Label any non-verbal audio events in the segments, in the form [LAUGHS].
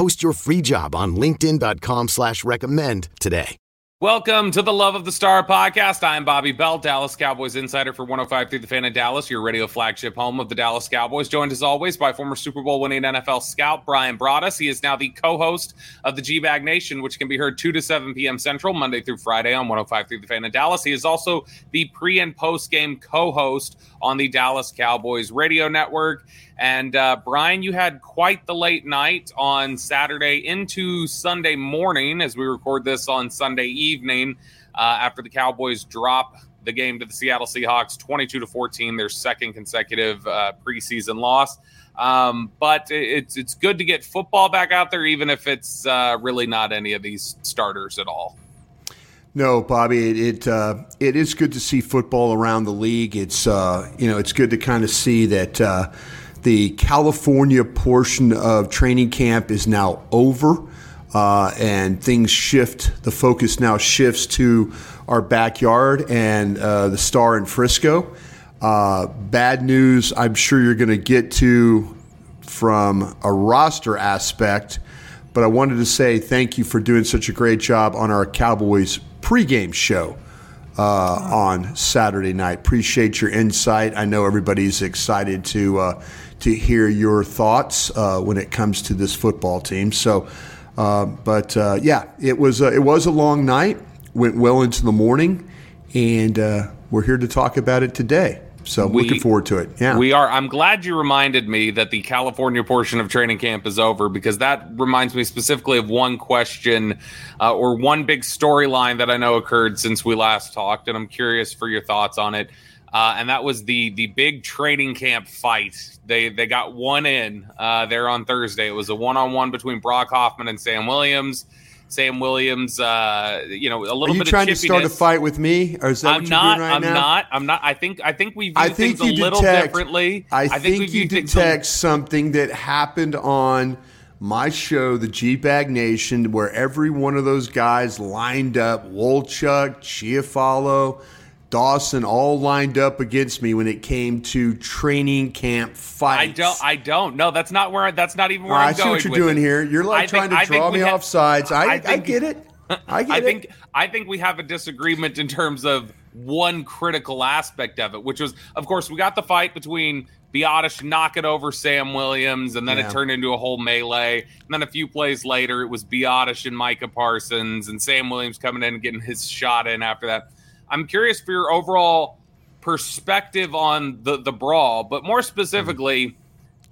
Post your free job on LinkedIn.com slash recommend today. Welcome to the Love of the Star podcast. I'm Bobby Belt, Dallas Cowboys insider for 105 through the fan in Dallas, your radio flagship home of the Dallas Cowboys. Joined as always by former Super Bowl winning NFL scout Bryan Broaddus. He is now the co-host of the G-Bag Nation, which can be heard 2 to 7 p.m. Central, Monday through Friday on 105 through the fan in Dallas. He is also the pre and post game co-host on the Dallas Cowboys radio network. And uh, Bryan, you had quite the late night on Saturday into Sunday morning as we record this on Sunday evening uh, after the Cowboys drop the game to the Seattle Seahawks 22 to 14, their second consecutive uh, preseason loss. Um, but it's it's good to get football back out there, even if it's uh, really not any of these starters at all. No, Bobby, it it, uh, it is good to see football around the league. It's uh, you know it's good to kind of see that uh, the California portion of training camp is now over, uh, and things shift. The focus now shifts to our backyard and uh, the Star in Frisco. Uh, bad news, I'm sure you're going to get to from a roster aspect, but I wanted to say thank you for doing such a great job on our Cowboys pregame show. Uh, on Saturday night. Appreciate your insight. I know everybody's excited to uh, to hear your thoughts uh, when it comes to this football team. So, uh, but uh, yeah, it was it was a long night. Went well into the morning, and uh, we're here to talk about it today. So we, looking forward to it. Yeah, we are. I'm glad you reminded me that the California portion of training camp is over because that reminds me specifically of one question uh, or one big storyline that I know occurred since we last talked, and I'm curious for your thoughts on it. Uh, and that was the the big training camp fight. They they got one in uh, there on Thursday. It was a one on one between Brock Hoffman and Sam Williams. Sam Williams, uh, you know, a little Are you bit. trying to start a fight with me, or is that I'm what not. you're doing right I'm now? not. I'm not. I think. I think we view I think things you a little detect, differently. I, think, we you view things detect something that happened on my show, the G Bag Nation, where every one of those guys lined up, Wolchuk, Chiafalo, Dawson, all lined up against me when it came to training camp fights. I don't. I don't. No, that's not where. I, that's not even where I I'm see going. what you're doing it. here. You're like I trying I to draw me have- off sides. I, I, think- get it. I [LAUGHS] get I it. think I think we have a disagreement in terms of one critical aspect of it, which was, of course, we got the fight between Biadasz knocking over Sam Williams, and then Yeah. it turned into a whole melee. And then a few plays later, it was Biadasz and Micah Parsons, and Sam Williams coming in and getting his shot in after that. I'm curious for your overall perspective on the the brawl, but more specifically.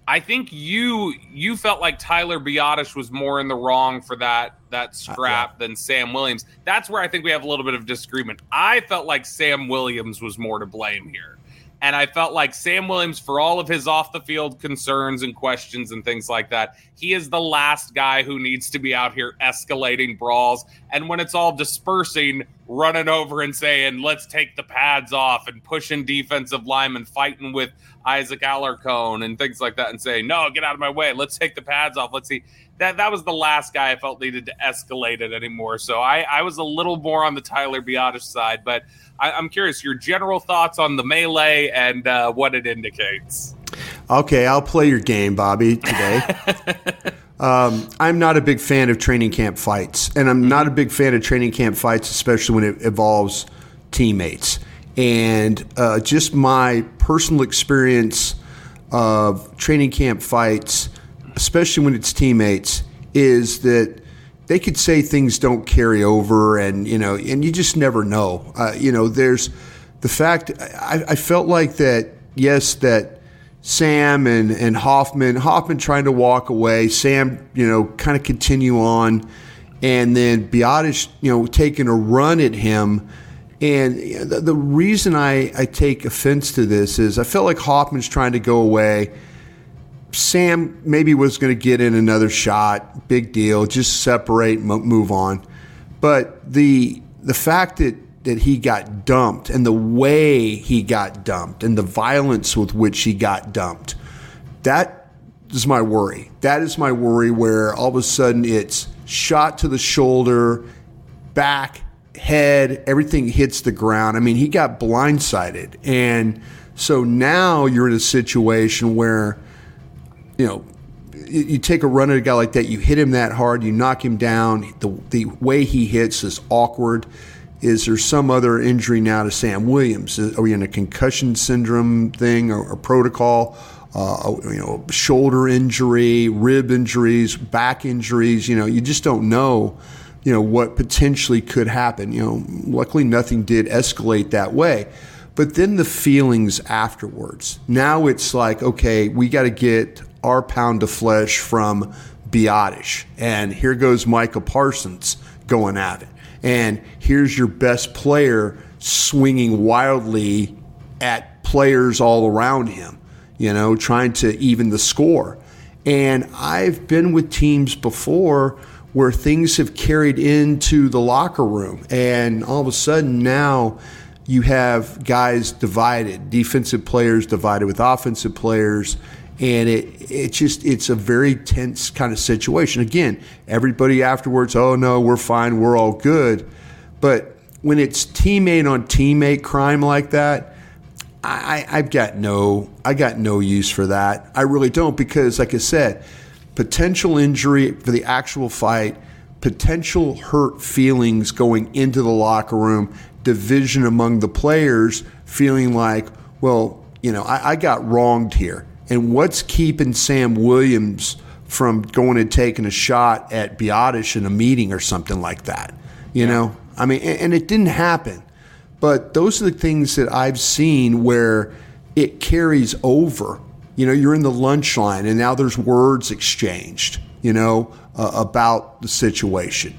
I think you you felt like Tyler Biadasz was more in the wrong for that that uh, scrap than Sam Williams. That's where I think we have a little bit of disagreement. I felt like Sam Williams was more to blame here. And I felt like Sam Williams, for all of his off the field concerns and questions and things like that, he is the last guy who needs to be out here escalating brawls. And when it's all dispersing, running over and saying, let's take the pads off and pushing defensive linemen, fighting with Isaac Alarcon and things like that and saying, no, get out of my way. Let's take the pads off. Let's see. That, that was the last guy I felt needed to escalate it anymore. So I, I was a little more on the Tyler Biadasz side, but I, am curious your general thoughts on the melee and uh, what it indicates. Okay, I'll play your game, Bobby, today. [LAUGHS] um, I'm not a big fan of training camp fights, and I'm not a big fan of training camp fights, especially when it involves teammates. And uh, just my personal experience of training camp fights, especially when it's teammates, is that they could say things don't carry over, and you know, and you just never know. Uh, you know, there's the fact. I, I felt like that. Yes, that Sam and, and Hoffman. Hoffman trying to walk away. Sam, you know, kind of continue on. And then Biadasz, you know, taking a run at him. And the, the reason I, I take offense to this is I felt like Hoffman's trying to go away. Sam maybe was going to get in another shot. Big deal. Just separate, move on. But the the fact that that he got dumped and the way he got dumped and the violence with which he got dumped. That is my worry. That is my worry where all of a sudden it's shot to the shoulder, back, head, everything hits the ground. I mean, he got blindsided. And so now you're in a situation where, you know, you take a run at a guy like that, you hit him that hard, you knock him down. The, the way he hits is awkward. Is there some other injury now to Sam Williams? Are we in a concussion syndrome thing or, or protocol? Uh, you know, shoulder injury, rib injuries, back injuries. You know, you just don't know. You know what potentially could happen. You know, luckily nothing did escalate that way. But then the feelings afterwards. Now it's like, okay, we got to get our pound of flesh from Biadasz, and here goes Micah Parsons going at it and here's your best player swinging wildly at players all around him, you know, trying to even the score. And I've been with teams before where things have carried into the locker room, and all of a sudden now you have guys divided, defensive players divided with offensive players, and it it just it's a very tense kind of situation. Again, everybody afterwards, oh no, we're fine, we're all good, but when it's teammate on teammate crime like that, I, I've got no I got no use for that. I really don't because, like I said, potential injury for the actual fight, potential hurt feelings going into the locker room, division among the players, feeling like, well, you know, I, I got wronged here. And what's keeping Sam Williams from going and taking a shot at Biadasz in a meeting or something like that? You yeah. know, I mean, and it didn't happen. But those are the things that I've seen where it carries over. You know, you're in the lunch line and now there's words exchanged, you know, uh, about the situation,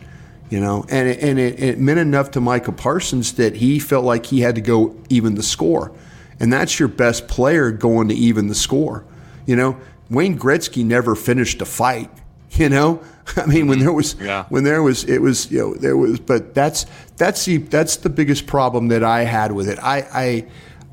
you know, and, it, and it, it meant enough to Michael Parsons that he felt like he had to go even the score and that's your best player going to even the score. You know, Wayne Gretzky never finished a fight. You know, [LAUGHS] I mean, when mm-hmm. there was, yeah. when there was, it was, you know, there was, but that's that's the that's the biggest problem that I had with it. I I,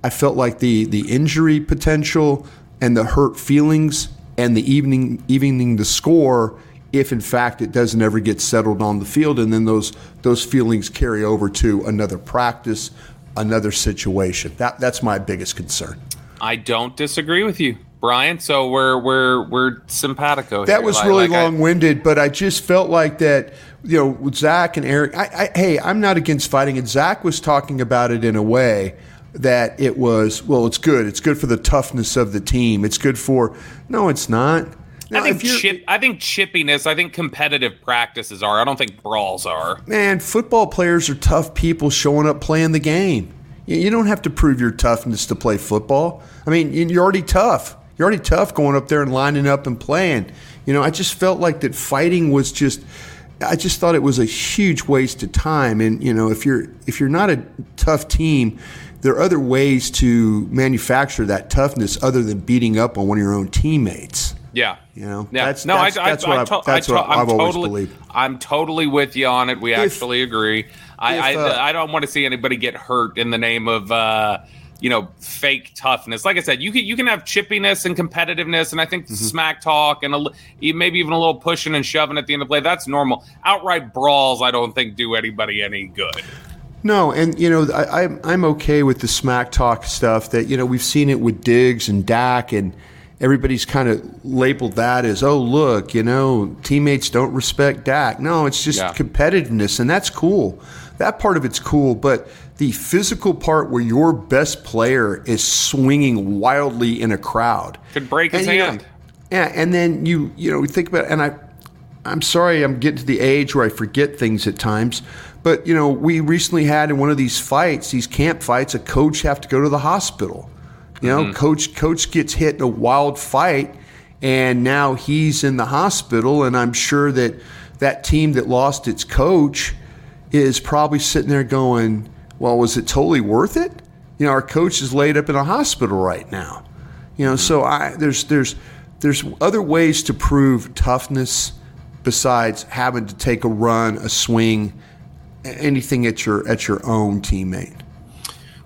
I felt like the the injury potential and the hurt feelings and the evening evening the score if in fact it doesn't ever get settled on the field and then those those feelings carry over to another practice another situation. That that's my biggest concern. I don't disagree with you, Bryan. So we're we're we're simpatico. That was like, really like long winded, but I just felt like that. You know, with Zach and Eric. I, I, hey, I'm not against fighting, and Zach was talking about it in a way that it was. Well, it's good. It's good for the toughness of the team. It's good for. No, it's not. I think chip. I think chippiness. I think competitive practices are. I don't think brawls are. Man, football players are tough people showing up playing the game. You don't have to prove your toughness to play football. I mean, you're already tough. You're already tough going up there and lining up and playing. You know, I just felt like that fighting was just. I just thought it was a huge waste of time. And you know, if you're if you're not a tough team, there are other ways to manufacture that toughness other than beating up on one of your own teammates. Yeah, you know, yeah. That's, no, that's, I, that's I, what, I, I've, that's what I've always totally, believed. I'm totally with you on it. We if, actually agree. I, uh, I, I don't want to see anybody get hurt in the name of uh, you know fake toughness. Like I said, you can you can have chippiness and competitiveness, and I think mm-hmm. smack talk and a, maybe even a little pushing and shoving at the end of the play. That's normal. Outright brawls, I don't think do anybody any good. No, and you know I, I'm I'm okay with the smack talk stuff. That you know we've seen it with Diggs and Dak and everybody's kind of labeled that as, oh, look, you know, teammates don't respect Dak. No, it's just yeah. competitiveness, and that's cool. That part of it's cool, but the physical part where your best player is swinging wildly in a crowd could break his and, hand. Know, yeah, and then you you know think about it, and I I'm sorry I'm getting to the age where I forget things at times, but you know we recently had in one of these fights, these camp fights, a coach have to go to the hospital you know, mm-hmm. coach coach gets hit in a wild fight, and now he's in the hospital. And I'm sure that that team that lost its coach is probably sitting there going, "Well, was it totally worth it?" You know, our coach is laid up in a hospital right now. You know, mm-hmm. so I there's there's there's other ways to prove toughness besides having to take a run, a swing, anything at your at your own teammate.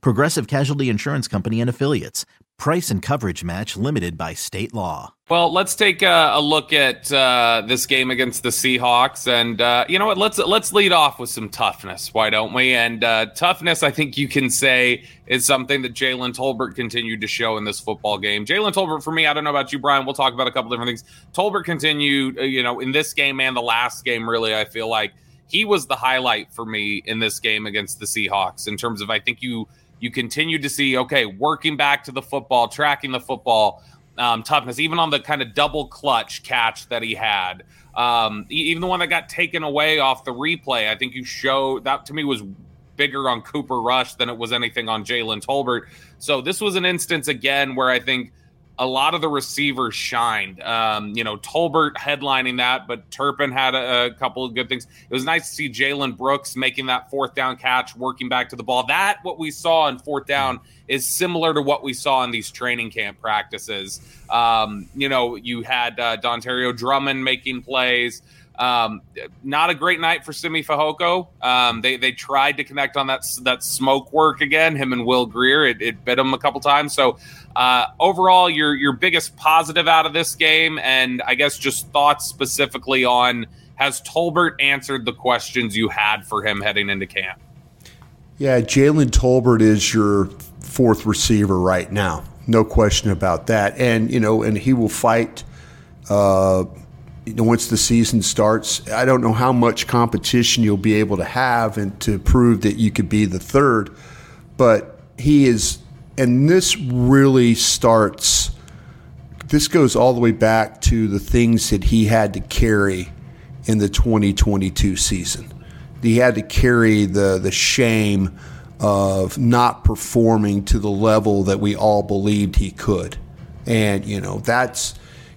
Progressive Casualty Insurance Company and Affiliates. Price and coverage match limited by state law. Well, let's take a, a look at uh, this game against the Seahawks, and uh, you know what? Let's let's lead off with some toughness. Why don't we? And uh, toughness, I think you can say, is something that Jalen Tolbert continued to show in this football game. Jalen Tolbert, for me, I don't know about you, Bryan. We'll talk about a couple different things. Tolbert continued, uh, you know, in this game and the last game. Really, I feel like he was the highlight for me in this game against the Seahawks in terms of I think you you continued to see okay working back to the football, tracking the football um, toughness, even on the kind of double clutch catch that he had. Um, even the one that got taken away off the replay, I think you show that to me was bigger on Cooper Rush than it was anything on Jalen Tolbert. So this was an instance again where I think a lot of the receivers shined. Um, you know, Tolbert headlining that, but Turpin had a, a couple of good things. It was nice to see Jalen Brooks making that fourth down catch, working back to the ball. That what we saw in fourth down is similar to what we saw in these training camp practices. Um, you know, you had uh, Dontario Drummond making plays. Um, not a great night for Simi Fehoko. Um, they they tried to connect on that that smoke work again. Him and Will Grier, It, it bit him a couple times. So uh, overall, your your biggest positive out of this game, and I guess just thoughts specifically on has Tolbert answered the questions you had for him heading into camp? Yeah, Jalen Tolbert is your fourth receiver right now. No question about that. And you know, and he will fight. Uh, you know, once the season starts, I don't know how much competition you'll be able to have and to prove that you could be the third, but he is, and this really starts. This goes all the way back to the things that he had to carry in the 2022 season. He had to carry the the shame of not performing to the level that we all believed he could, and you know that's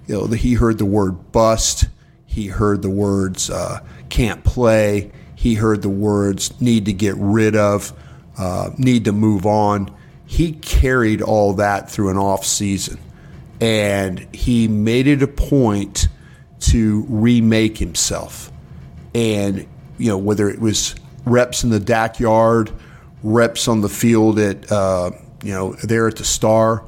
you know, he heard the word bust. He heard the words uh, can't play. He heard the words need to get rid of, uh, need to move on. He carried all that through an off season, and he made it a point to remake himself. And you know whether it was reps in the Dak yard, reps on the field at uh, you know there at the Star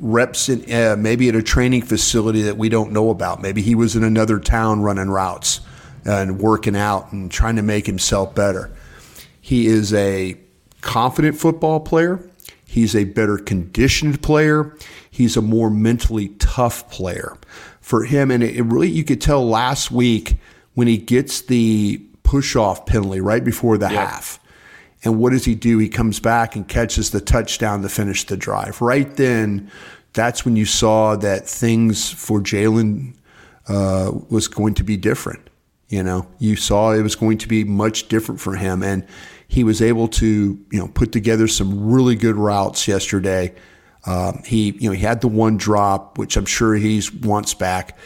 reps in uh, maybe at a training facility that we don't know about. Maybe he was in another town running routes and working out and trying to make himself better. He is a confident football player. He's a better conditioned player. He's a more mentally tough player. For him, and it really, you could tell last week when he gets the push off penalty right before the yep. half. And what does he do? He comes back and catches the touchdown to finish the drive. Right then, that's when you saw that things for Jalen uh, was going to be different. You know, you saw it was going to be much different for him, and he was able to you know put together some really good routes yesterday. Um, he you know he had the one drop, which I'm sure he wants back.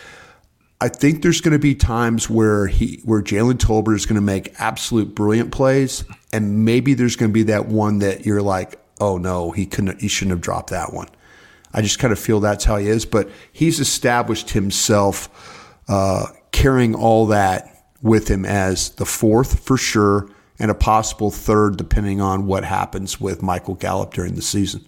I think there's going to be times where he where Jalen Tolbert is going to make absolute brilliant plays, and maybe there's going to be that one that you're like, oh no, he couldn't, he shouldn't have dropped that one. I just kind of feel that's how he is, but he's established himself uh, carrying all that with him as the fourth for sure, and a possible third depending on what happens with Michael Gallup during the season.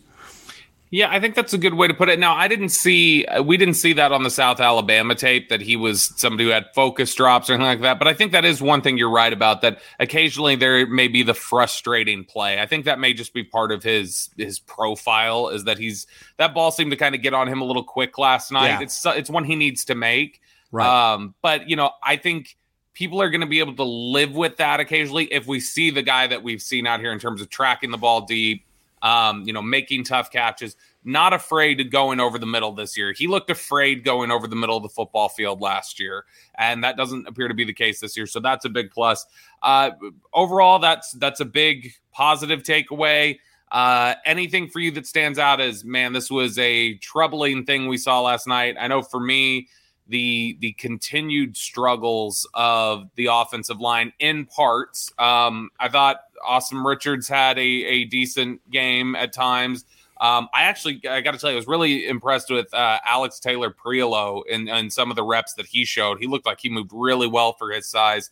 Yeah, I think that's a good way to put it. Now, I didn't see we didn't see that on the South Alabama tape that he was somebody who had focus drops or anything like that. But I think that is one thing you're right about that occasionally there may be the frustrating play. I think that may just be part of his his profile is that he's that ball seemed to kind of get on him a little quick last night. Yeah. It's it's one he needs to make. Right. Um, but you know, I think people are going to be able to live with that occasionally if we see the guy that we've seen out here in terms of tracking the ball deep um, you know, making tough catches, not afraid of going over the middle this year. He looked afraid going over the middle of the football field last year, and that doesn't appear to be the case this year. So that's a big plus. Uh, overall, that's that's a big positive takeaway. Uh, anything for you that stands out as man, this was a troubling thing we saw last night. I know for me, the the continued struggles of the offensive line in parts. Um, I thought Asim Richards had a, a decent game at times. Um, I actually, I got to tell you, I was really impressed with uh, Alex Taylor Prioleau and, and some of the reps that he showed. He looked like he moved really well for his size.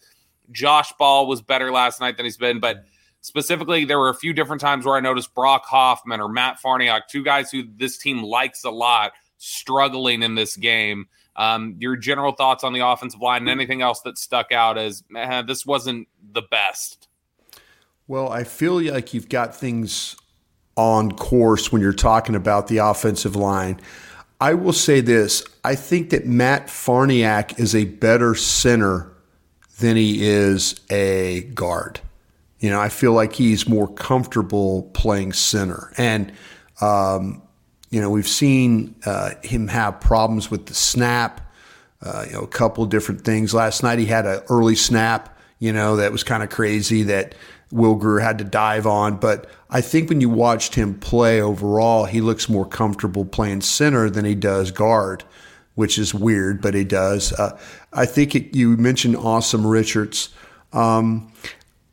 Josh Ball was better last night than he's been, but specifically, there were a few different times where I noticed Brock Hoffman or Matt Farniok, two guys who this team likes a lot, struggling in this game. Um, your general thoughts on the offensive line and anything else that stuck out as eh, this wasn't the best. Well, I feel like you've got things on course when you're talking about the offensive line. I will say this I think that Matt Farniok is a better center than he is a guard. You know, I feel like he's more comfortable playing center. And, um, you know, we've seen uh, him have problems with the snap, uh, you know, a couple different things. Last night he had an early snap, you know, that was kind of crazy that Will Grier had to dive on. But I think when you watched him play overall, he looks more comfortable playing center than he does guard, which is weird, but he does. Uh, I think it, you mentioned Asim Richards. Um,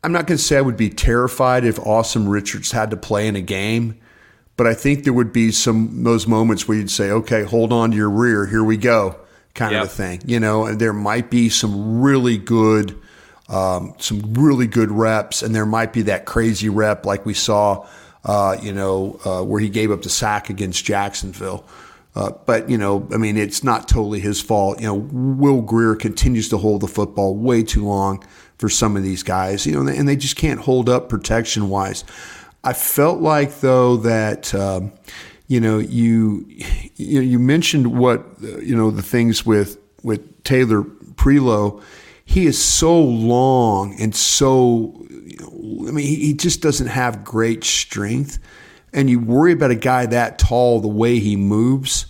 I'm not going to say I would be terrified if Asim Richards had to play in a game, but I think there would be some those moments where you'd say, "Okay, hold on to your rear, here we go," kind yep. of a thing. You know, and there might be some really good um, some really good reps, and there might be that crazy rep like we saw, uh, you know, uh, where he gave up the sack against Jacksonville. Uh, but you know, I mean, it's not totally his fault. You know, Will Grier continues to hold the football way too long for some of these guys. You know, and they just can't hold up protection wise. I felt like though that. Um, you know, you you mentioned what you know the things with with Taylor Prioleau he is so long and so, you know, I mean, he, just doesn't have great strength. And you worry about a guy that tall, the way he moves.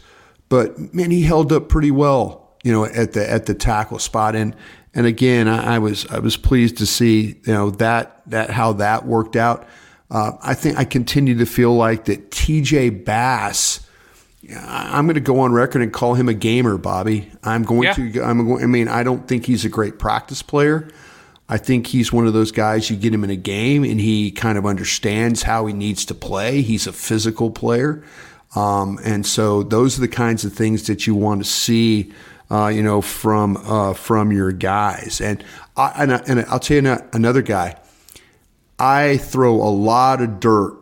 But man, he held up pretty well, you know, at the at the tackle spot. And and again, I, I was I was pleased to see, you know, that that how that worked out. Uh, I think I continue to feel like that T.J. Bass I'm going to go on record and call him a gamer, Bobby. I'm going yeah. to. I'm going. I mean, I don't think he's a great practice player. I think he's one of those guys you get him in a game and he kind of understands how he needs to play. He's a physical player, um, and so those are the kinds of things that you want to see. Uh, you know, from uh, from your guys, and I, and, I, and I'll tell you another guy. I throw a lot of dirt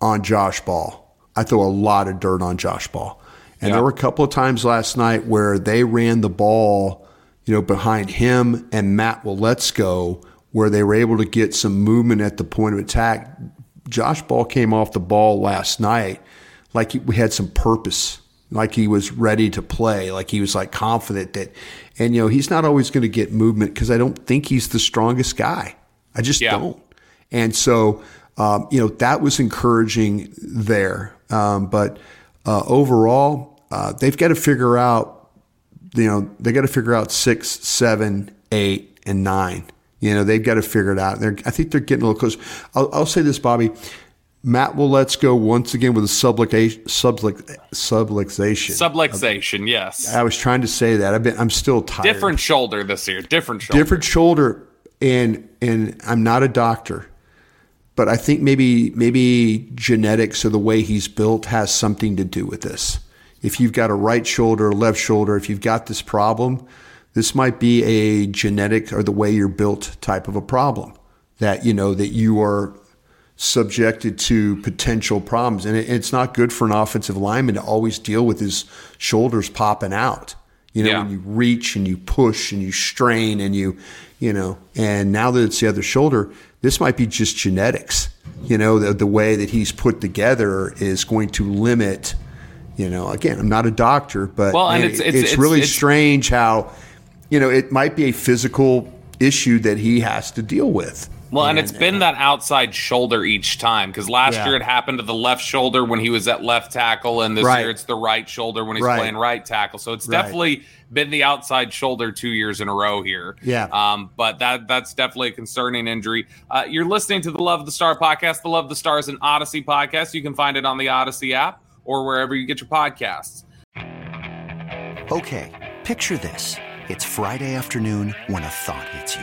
on Josh Ball I throw a lot of dirt on Josh Ball. And yeah. there were a couple of times last night where they ran the ball, you know, behind him and Matt Waletzko, where they were able to get some movement at the point of attack. Josh Ball came off the ball last night like we had some purpose, like he was ready to play, like he was like confident that, and you know, he's not always going to get movement because I don't think he's the strongest guy. I just yeah. don't. And so, um, you know, that was encouraging there. Um, but uh, overall, uh, they've got to figure out, you know, they got to figure out six, seven, eight, and nine. You know, they've got to figure it out. They're, I think they're getting a little close. I'll, I'll say this, Bobby. Matt Waletzko once again with a subluxation. subluxation. Subluxation, yes. I was trying to say that. I've been. I'm still tired. Different shoulder this year. Different shoulder. Different shoulder, and and I'm not a doctor, but I think maybe maybe genetics or the way he's built has something to do with this. If you've got a right shoulder, left shoulder, if you've got this problem, this might be a genetic or the way you're built type of a problem that you know that you are subjected to potential problems. And it, it's not good for an offensive lineman to always deal with his shoulders popping out. You know, Yeah. when you reach and you push and you strain and you, you know, and now that it's the other shoulder, this might be just genetics. You know, the, the way that he's put together is going to limit, you know, again, I'm not a doctor, but Well, and man, it's- it's- it's- really it's- strange how, you know, it might be a physical issue that he has to deal with. Well, and it's been that outside shoulder each time because last Yeah. year it happened to the left shoulder when he was at left tackle, and this Right. year it's the right shoulder when he's Right. playing right tackle. So it's Right. definitely been the outside shoulder two years in a row here. Yeah. Um, but that that's definitely a concerning injury. Uh, you're listening to the Love the Star podcast. The Love the Star is an Audacy podcast. You can find it on the Audacy app or wherever you get your podcasts. Okay, picture this. It's Friday afternoon when a thought hits you.